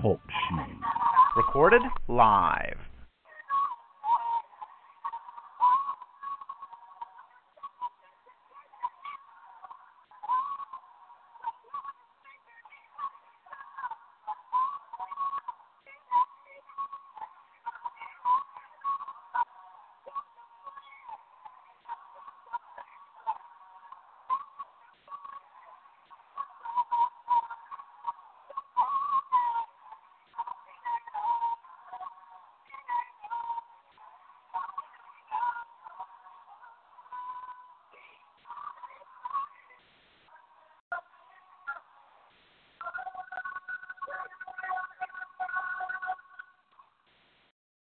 Talk shoes. Recorded live.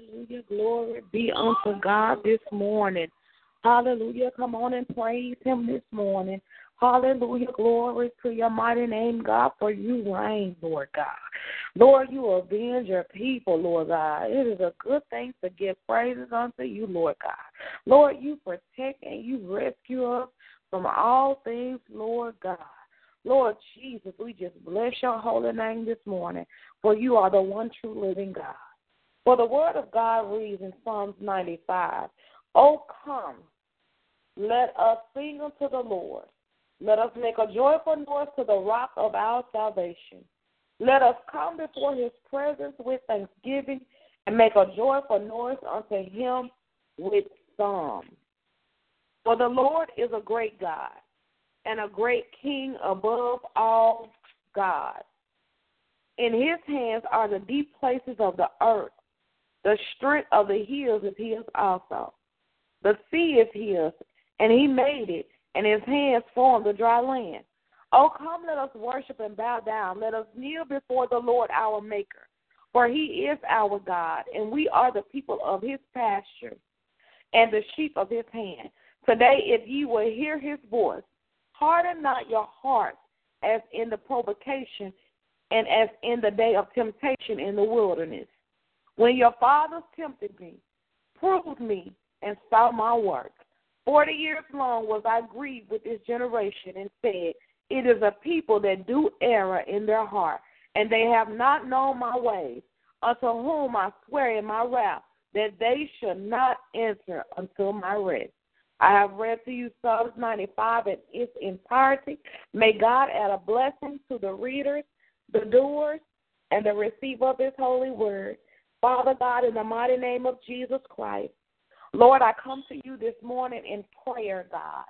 Hallelujah. Glory be unto God this morning. Hallelujah. Come on and praise Him this morning. Hallelujah. Glory to your mighty name, God, for you reign, Lord God. Lord, you avenge your people, Lord God. It is a good thing to give praises unto you, Lord God. Lord, you protect and you rescue us from all things, Lord God. Lord Jesus, we just bless your holy name this morning, for you are the one true living God. For the word of God reads in Psalms 95 Oh, come, let us sing unto the Lord. Let us make a joyful noise to the rock of our salvation. Let us come before his presence with thanksgiving and make a joyful noise unto him with psalms. For the Lord is a great God and a great King above all gods. In his hands are the deep places of the earth. The strength of the hills is his also. The sea is his, and he made it, and his hands formed the dry land. Oh, come, let us worship and bow down. Let us kneel before the Lord our Maker. For he is our God, and we are the people of his pasture and the sheep of his hand. Today, if ye will hear his voice, harden not your hearts as in the provocation and as in the day of temptation in the wilderness when your fathers tempted me, proved me, and saw my work. Forty years long was I grieved with this generation and said, It is a people that do error in their heart, and they have not known my ways, unto whom I swear in my wrath that they should not enter until my rest. I have read to you Psalms 95 in its entirety. May God add a blessing to the readers, the doers, and the receiver of his holy word. Father God, in the mighty name of Jesus Christ, Lord, I come to you this morning in prayer, God,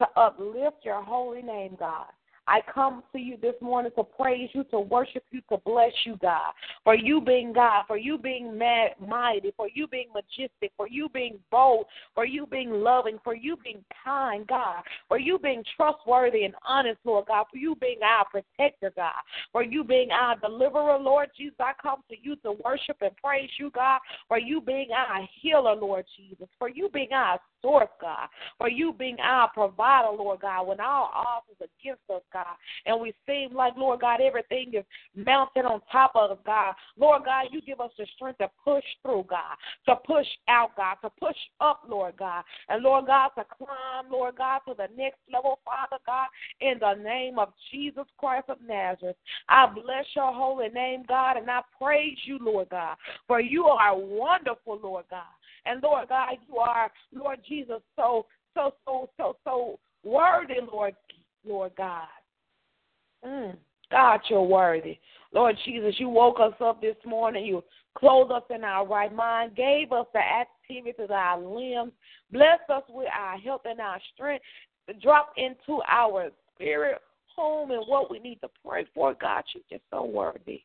to uplift your holy name, God. I come to you this morning to praise you, to worship you, to bless you, God. For you being God, for you being mad, mighty, for you being majestic, for you being bold, for you being loving, for you being kind, God. For you being trustworthy and honest, Lord God. For you being our protector, God. For you being our deliverer, Lord Jesus. I come to you to worship and praise you, God. For you being our healer, Lord Jesus. For you being our source, God. For you being our provider, Lord God. When our odds is against us, God. And we seem like, Lord God, everything is mounted on top of us, God. Lord God, you give us the strength to push through, God, to push out, God, to push up, Lord God. And Lord God, to climb, Lord God, to the next level, Father God, in the name of Jesus Christ of Nazareth. I bless your holy name, God, and I praise you, Lord God, for you are wonderful, Lord God. And Lord God, you are, Lord Jesus, so, so, so, so, so worthy, Lord, Lord God. Mm. God, you're worthy. Lord Jesus, you woke us up this morning. You clothed us in our right mind, gave us the activity of our limbs, blessed us with our health and our strength, drop into our spirit home and what we need to pray for. God, you're just so worthy.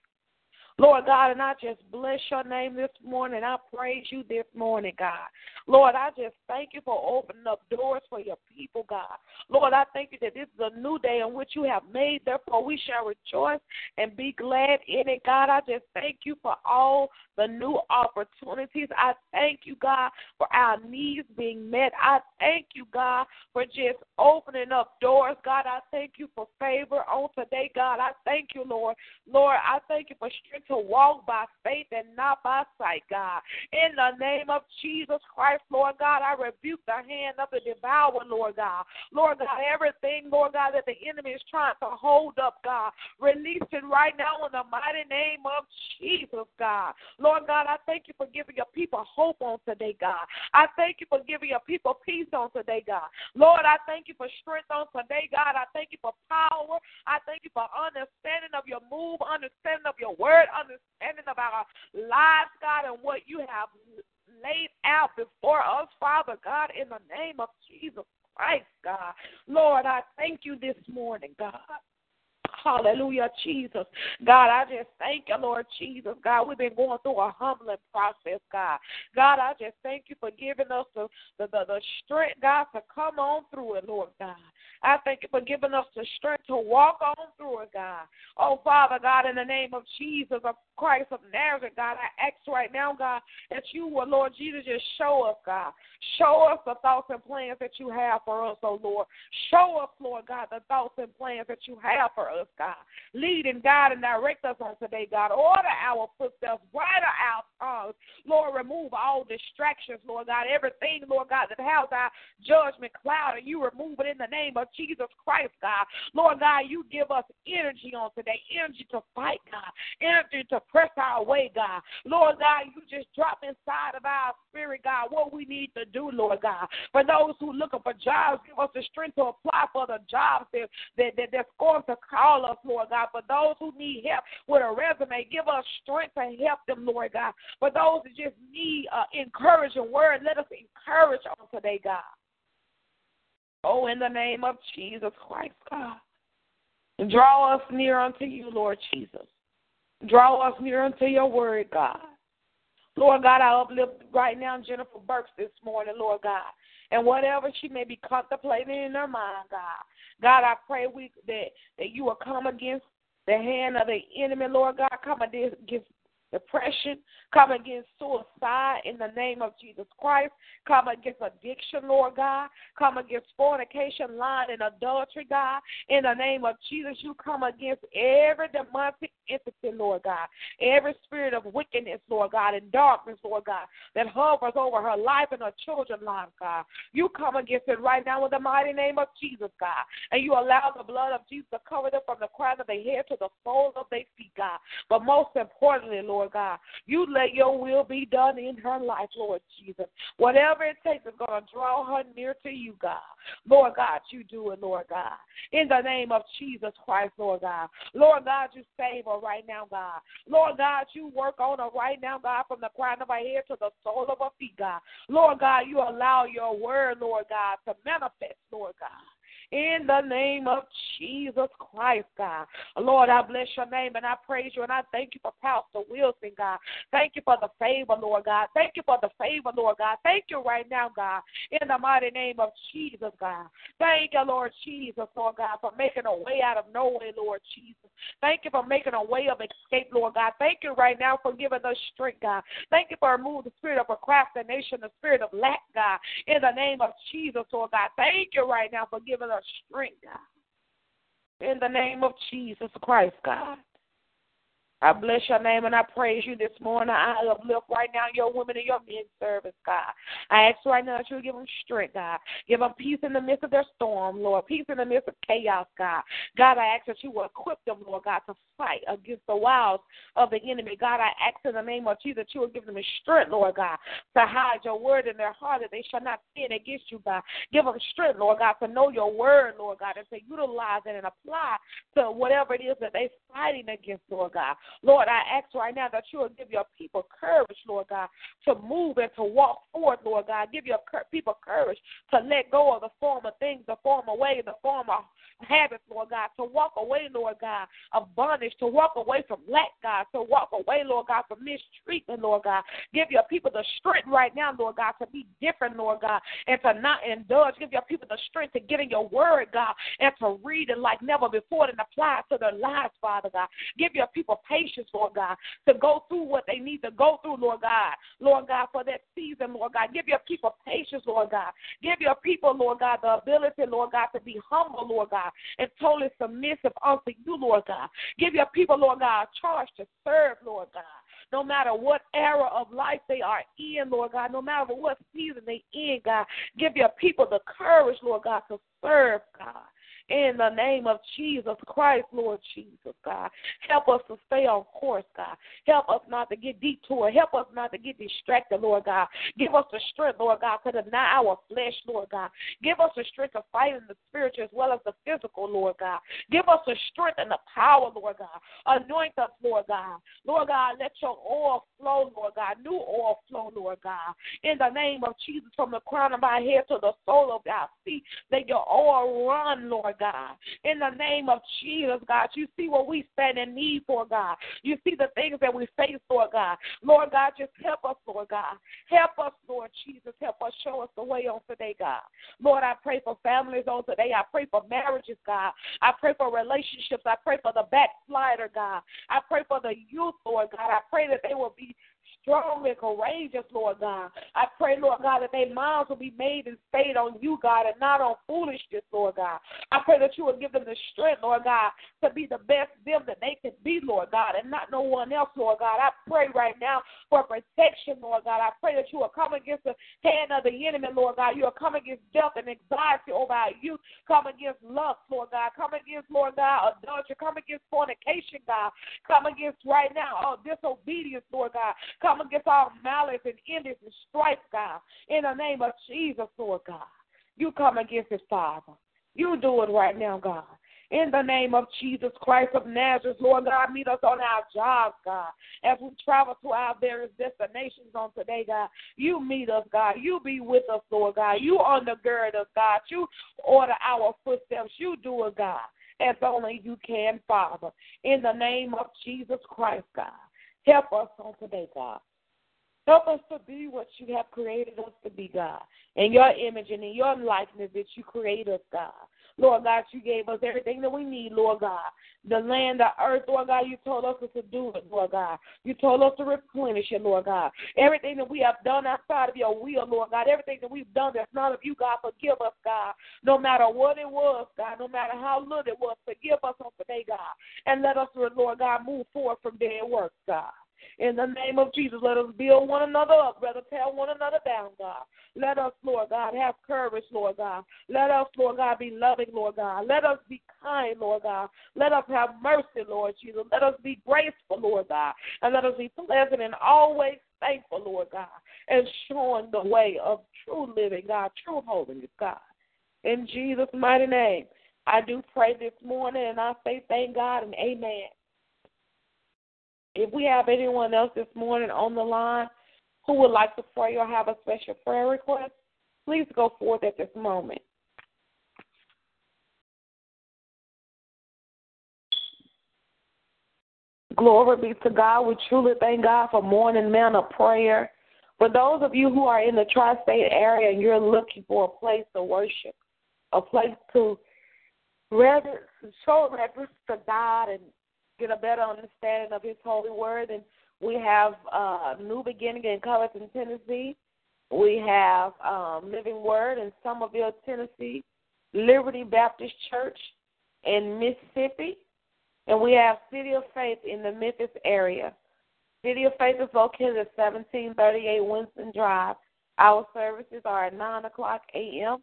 Lord God, and I just bless your name this morning. I praise you this morning, God. Lord, I just thank you for opening up doors for your people, God. Lord, I thank you that this is a new day in which you have made. Therefore, we shall rejoice and be glad in it, God. I just thank you for all the new opportunities. I thank you, God, for our needs being met. I thank you, God, for just opening up doors. God, I thank you for favor on today, God. I thank you, Lord. Lord, I thank you for strength to walk by faith and not by sight, God. In the name of Jesus Christ, Lord God, I rebuke the hand of the devourer, Lord God. Lord God, everything, Lord God, that the enemy is trying to hold up, God, release it right now in the mighty name of Jesus, God. Lord God, I thank you for giving your people hope on today, God. I thank you for giving your people peace on today, God. Lord, I thank you for strength on today, God. I thank you for power. I thank you for understanding of your move, understanding of your word, understanding of our lives, God, and what you have laid out before us, Father God, in the name of Jesus Christ, God. Lord, I thank you this morning, God. Hallelujah, Jesus. God, I just thank you, Lord Jesus. God, we've been going through a humbling process, God. God, I just thank you for giving us the, the, the, the strength, God, to come on through it, Lord God. I thank you for giving us the strength to walk on through it, God. Oh, Father God, in the name of Jesus of Christ of Nazareth, God, I ask right now, God, that you will, Lord Jesus, just show us, God. Show us the thoughts and plans that you have for us, oh Lord. Show us, Lord God, the thoughts and plans that you have for us, God. Lead and guide and direct us on today, God. Order our footsteps, brighter our tongues. Lord, remove all distractions, Lord God. Everything, Lord God, that has our judgment cloud, and you remove it in the name of Jesus Christ, God. Lord God, you give us energy on today, energy to fight, God, energy to press our way, God. Lord God, you just drop inside of our spirit, God, what we need to do, Lord God. For those who looking for jobs, give us the strength to apply for the jobs that, that, that that's going to call us, Lord God. For those who need help with a resume, give us strength to help them, Lord God. For those who just need uh, encouraging word, let us encourage on today, God. Oh, in the name of Jesus Christ, God. Draw us near unto you, Lord Jesus. Draw us near unto your word, God. Lord God, I uplift right now Jennifer Burks this morning, Lord God. And whatever she may be contemplating in her mind, God. God, I pray we that, that you will come against the hand of the enemy, Lord God. Come against depression, come against suicide in the name of Jesus Christ, come against addiction, Lord God, come against fornication, lying, and adultery, God, in the name of Jesus. You come against every demonic entity, Lord God, every spirit of wickedness, Lord God, and darkness, Lord God, that hovers over her life and her children's lives, God. You come against it right now in the mighty name of Jesus, God, and you allow the blood of Jesus to cover them from the crown of their head to the soles of their feet, God. But most importantly, Lord, Lord God. You let your will be done in her life, Lord Jesus. Whatever it takes is going to draw her near to you, God. Lord God, you do it, Lord God. In the name of Jesus Christ, Lord God. Lord God, you save her right now, God. Lord God, you work on her right now, God, from the crown of her head to the sole of her feet, God. Lord God, you allow your word, Lord God, to manifest, Lord God in the name of Jesus Christ, God. Lord, I bless your name and I praise you and I thank you for Pastor Wilson, God. Thank you for the favor, Lord God. Thank you for the favor, Lord God. Thank you right now, God, in the mighty name of Jesus, God. Thank you, Lord Jesus, Lord God, for making a way out of nowhere, Lord Jesus. Thank you for making a way of escape, Lord God. Thank you right now for giving us strength, God. Thank you for removing the spirit of procrastination, the spirit of lack, God, in the name of Jesus, Lord God. Thank you right now for giving us strength, God. In the name of Jesus Christ, God. I bless your name and I praise you this morning. I uplift right now your women and your men service, God. I ask right now that you give them strength, God. Give them peace in the midst of their storm, Lord. Peace in the midst of chaos, God. God, I ask that you will equip them, Lord God, to fight against the wiles of the enemy. God, I ask in the name of Jesus that you will give them strength, Lord God, to hide your word in their heart that they shall not sin against you, God. Give them strength, Lord God, to know your word, Lord God, and to utilize it and apply to whatever it is that they're fighting against, Lord God. Lord, I ask right now that you will give your people courage, Lord God, to move and to walk forward, Lord God. Give your people courage to let go of the former things, the former way, the former habits, Lord God, to walk away, Lord God, of bondage, to walk away from lack, God, to walk away, Lord God, from mistreatment, Lord God. Give your people the strength right now, Lord God, to be different, Lord God, and to not indulge. Give your people the strength to get in your word, God, and to read it like never before and apply it to their lives, Father God. Give your people patience, Lord God, to go through what they need to go through, Lord God. Lord God, for that season, Lord God. Give your people patience, Lord God. Give your people, Lord God, the ability, Lord God, to be humble, Lord God, and totally submissive unto you, Lord God. Give your people, Lord God, a charge to serve, Lord God no matter what era of life they are in, Lord God, no matter what season they in, God. Give your people the courage, Lord God, to serve, God in the name of Jesus Christ, Lord Jesus, God. Help us to stay on course, God. Help us not to get detoured. Help us not to get distracted, Lord God. Give us the strength, Lord God, to deny our flesh, Lord God. Give us the strength to fight in the spiritual as well as the physical, Lord God. Give us the strength and the power, Lord God. Anoint us, Lord God. Lord God, let your oil flow, Lord God. New oil flow, Lord God. In the name of Jesus, from the crown of my head to the sole of our feet, let your oil run, Lord God. In the name of Jesus, God, you see what we stand in need for, God. You see the things that we face, Lord God. Lord God, just help us, Lord God. Help us, Lord Jesus. Help us show us the way on today, God. Lord, I pray for families on today. I pray for marriages, God. I pray for relationships. I pray for the backslider, God. I pray for the youth, Lord God. I pray that they will be strong and courageous, Lord God. I pray, Lord God, that their minds will be made and stayed on you, God, and not on foolishness, Lord God. I pray that you will give them the strength, Lord God, to be the best them that they can be, Lord God, and not no one else, Lord God. I pray right now for protection, Lord God. I pray that you will come against the hand of the enemy, Lord God. You will come against death and anxiety over our youth. Come against lust, Lord God. Come against, Lord God, adultery. Come against fornication, God. Come against right now, oh, disobedience, Lord God. Come against all malice and envy and strife, God. In the name of Jesus, Lord God. You come against it, Father. You do it right now, God. In the name of Jesus Christ of Nazareth, Lord God, meet us on our jobs, God. As we travel to our various destinations on today, God, you meet us, God. You be with us, Lord God. You undergird us, God. You order our footsteps. You do it, God, as only you can, Father. In the name of Jesus Christ, God. Help us on today, God. Help us to be what you have created us to be, God. In your image and in your likeness that you created us, God. Lord God, you gave us everything that we need, Lord God. The land, the earth, Lord God, you told us to do it, Lord God. You told us to replenish it, Lord God. Everything that we have done outside of your will, Lord God, everything that we've done that's not of you, God, forgive us, God. No matter what it was, God, no matter how little it was, forgive us on today, God. And let us, Lord God, move forward from there work, God. In the name of Jesus, let us build one another up, brother. Tear one another down, God. Let us, Lord God, have courage, Lord God. Let us, Lord God, be loving, Lord God. Let us be kind, Lord God. Let us have mercy, Lord Jesus. Let us be graceful, Lord God. And let us be pleasant and always thankful, Lord God. And showing the way of true living, God, true holiness, God. In Jesus' mighty name, I do pray this morning and I say thank God and amen. If we have anyone else this morning on the line who would like to pray or have a special prayer request, please go forth at this moment. Glory be to God. We truly thank God for morning manna prayer. For those of you who are in the tri state area and you're looking for a place to worship, a place to reverence, show reverence to God and get a better understanding of His holy word. And we have uh, New Beginning in Cullerton, Tennessee. We have um, Living Word in Somerville, Tennessee. Liberty Baptist Church in Mississippi. And we have City of Faith in the Memphis area. City of Faith is located at 1738 Winston Drive. Our services are at 9 o'clock a.m.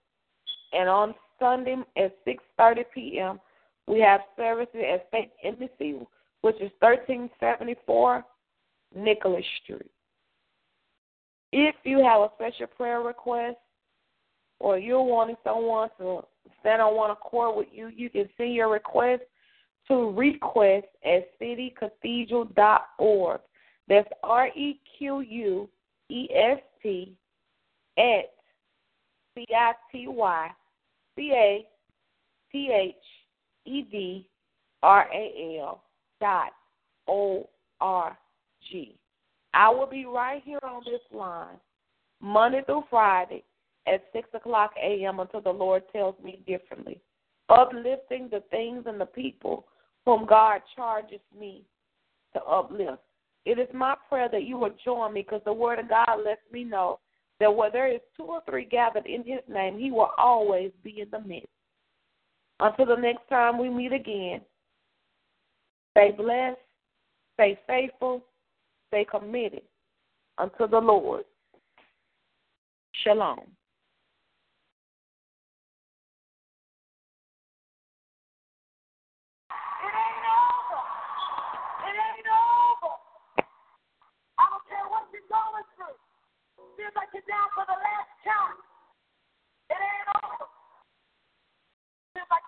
and on Sunday at 6.30 p.m. We have services at Faith Embassy, which is 1374 Nicholas Street. If you have a special prayer request or you're wanting someone to stand on one accord with you, you can send your request to request at citycathedral.org. That's R E Q U E S T at C I T Y C A T H E D R A L dot O R G. I will be right here on this line Monday through Friday at 6 o'clock a.m. until the Lord tells me differently, uplifting the things and the people whom God charges me to uplift. It is my prayer that you will join me because the Word of God lets me know that where there is two or three gathered in His name, He will always be in the midst. Until the next time we meet again, stay blessed, stay faithful, stay committed unto the Lord. Shalom. Feels like you're down for the last count. It ain't over. Feels like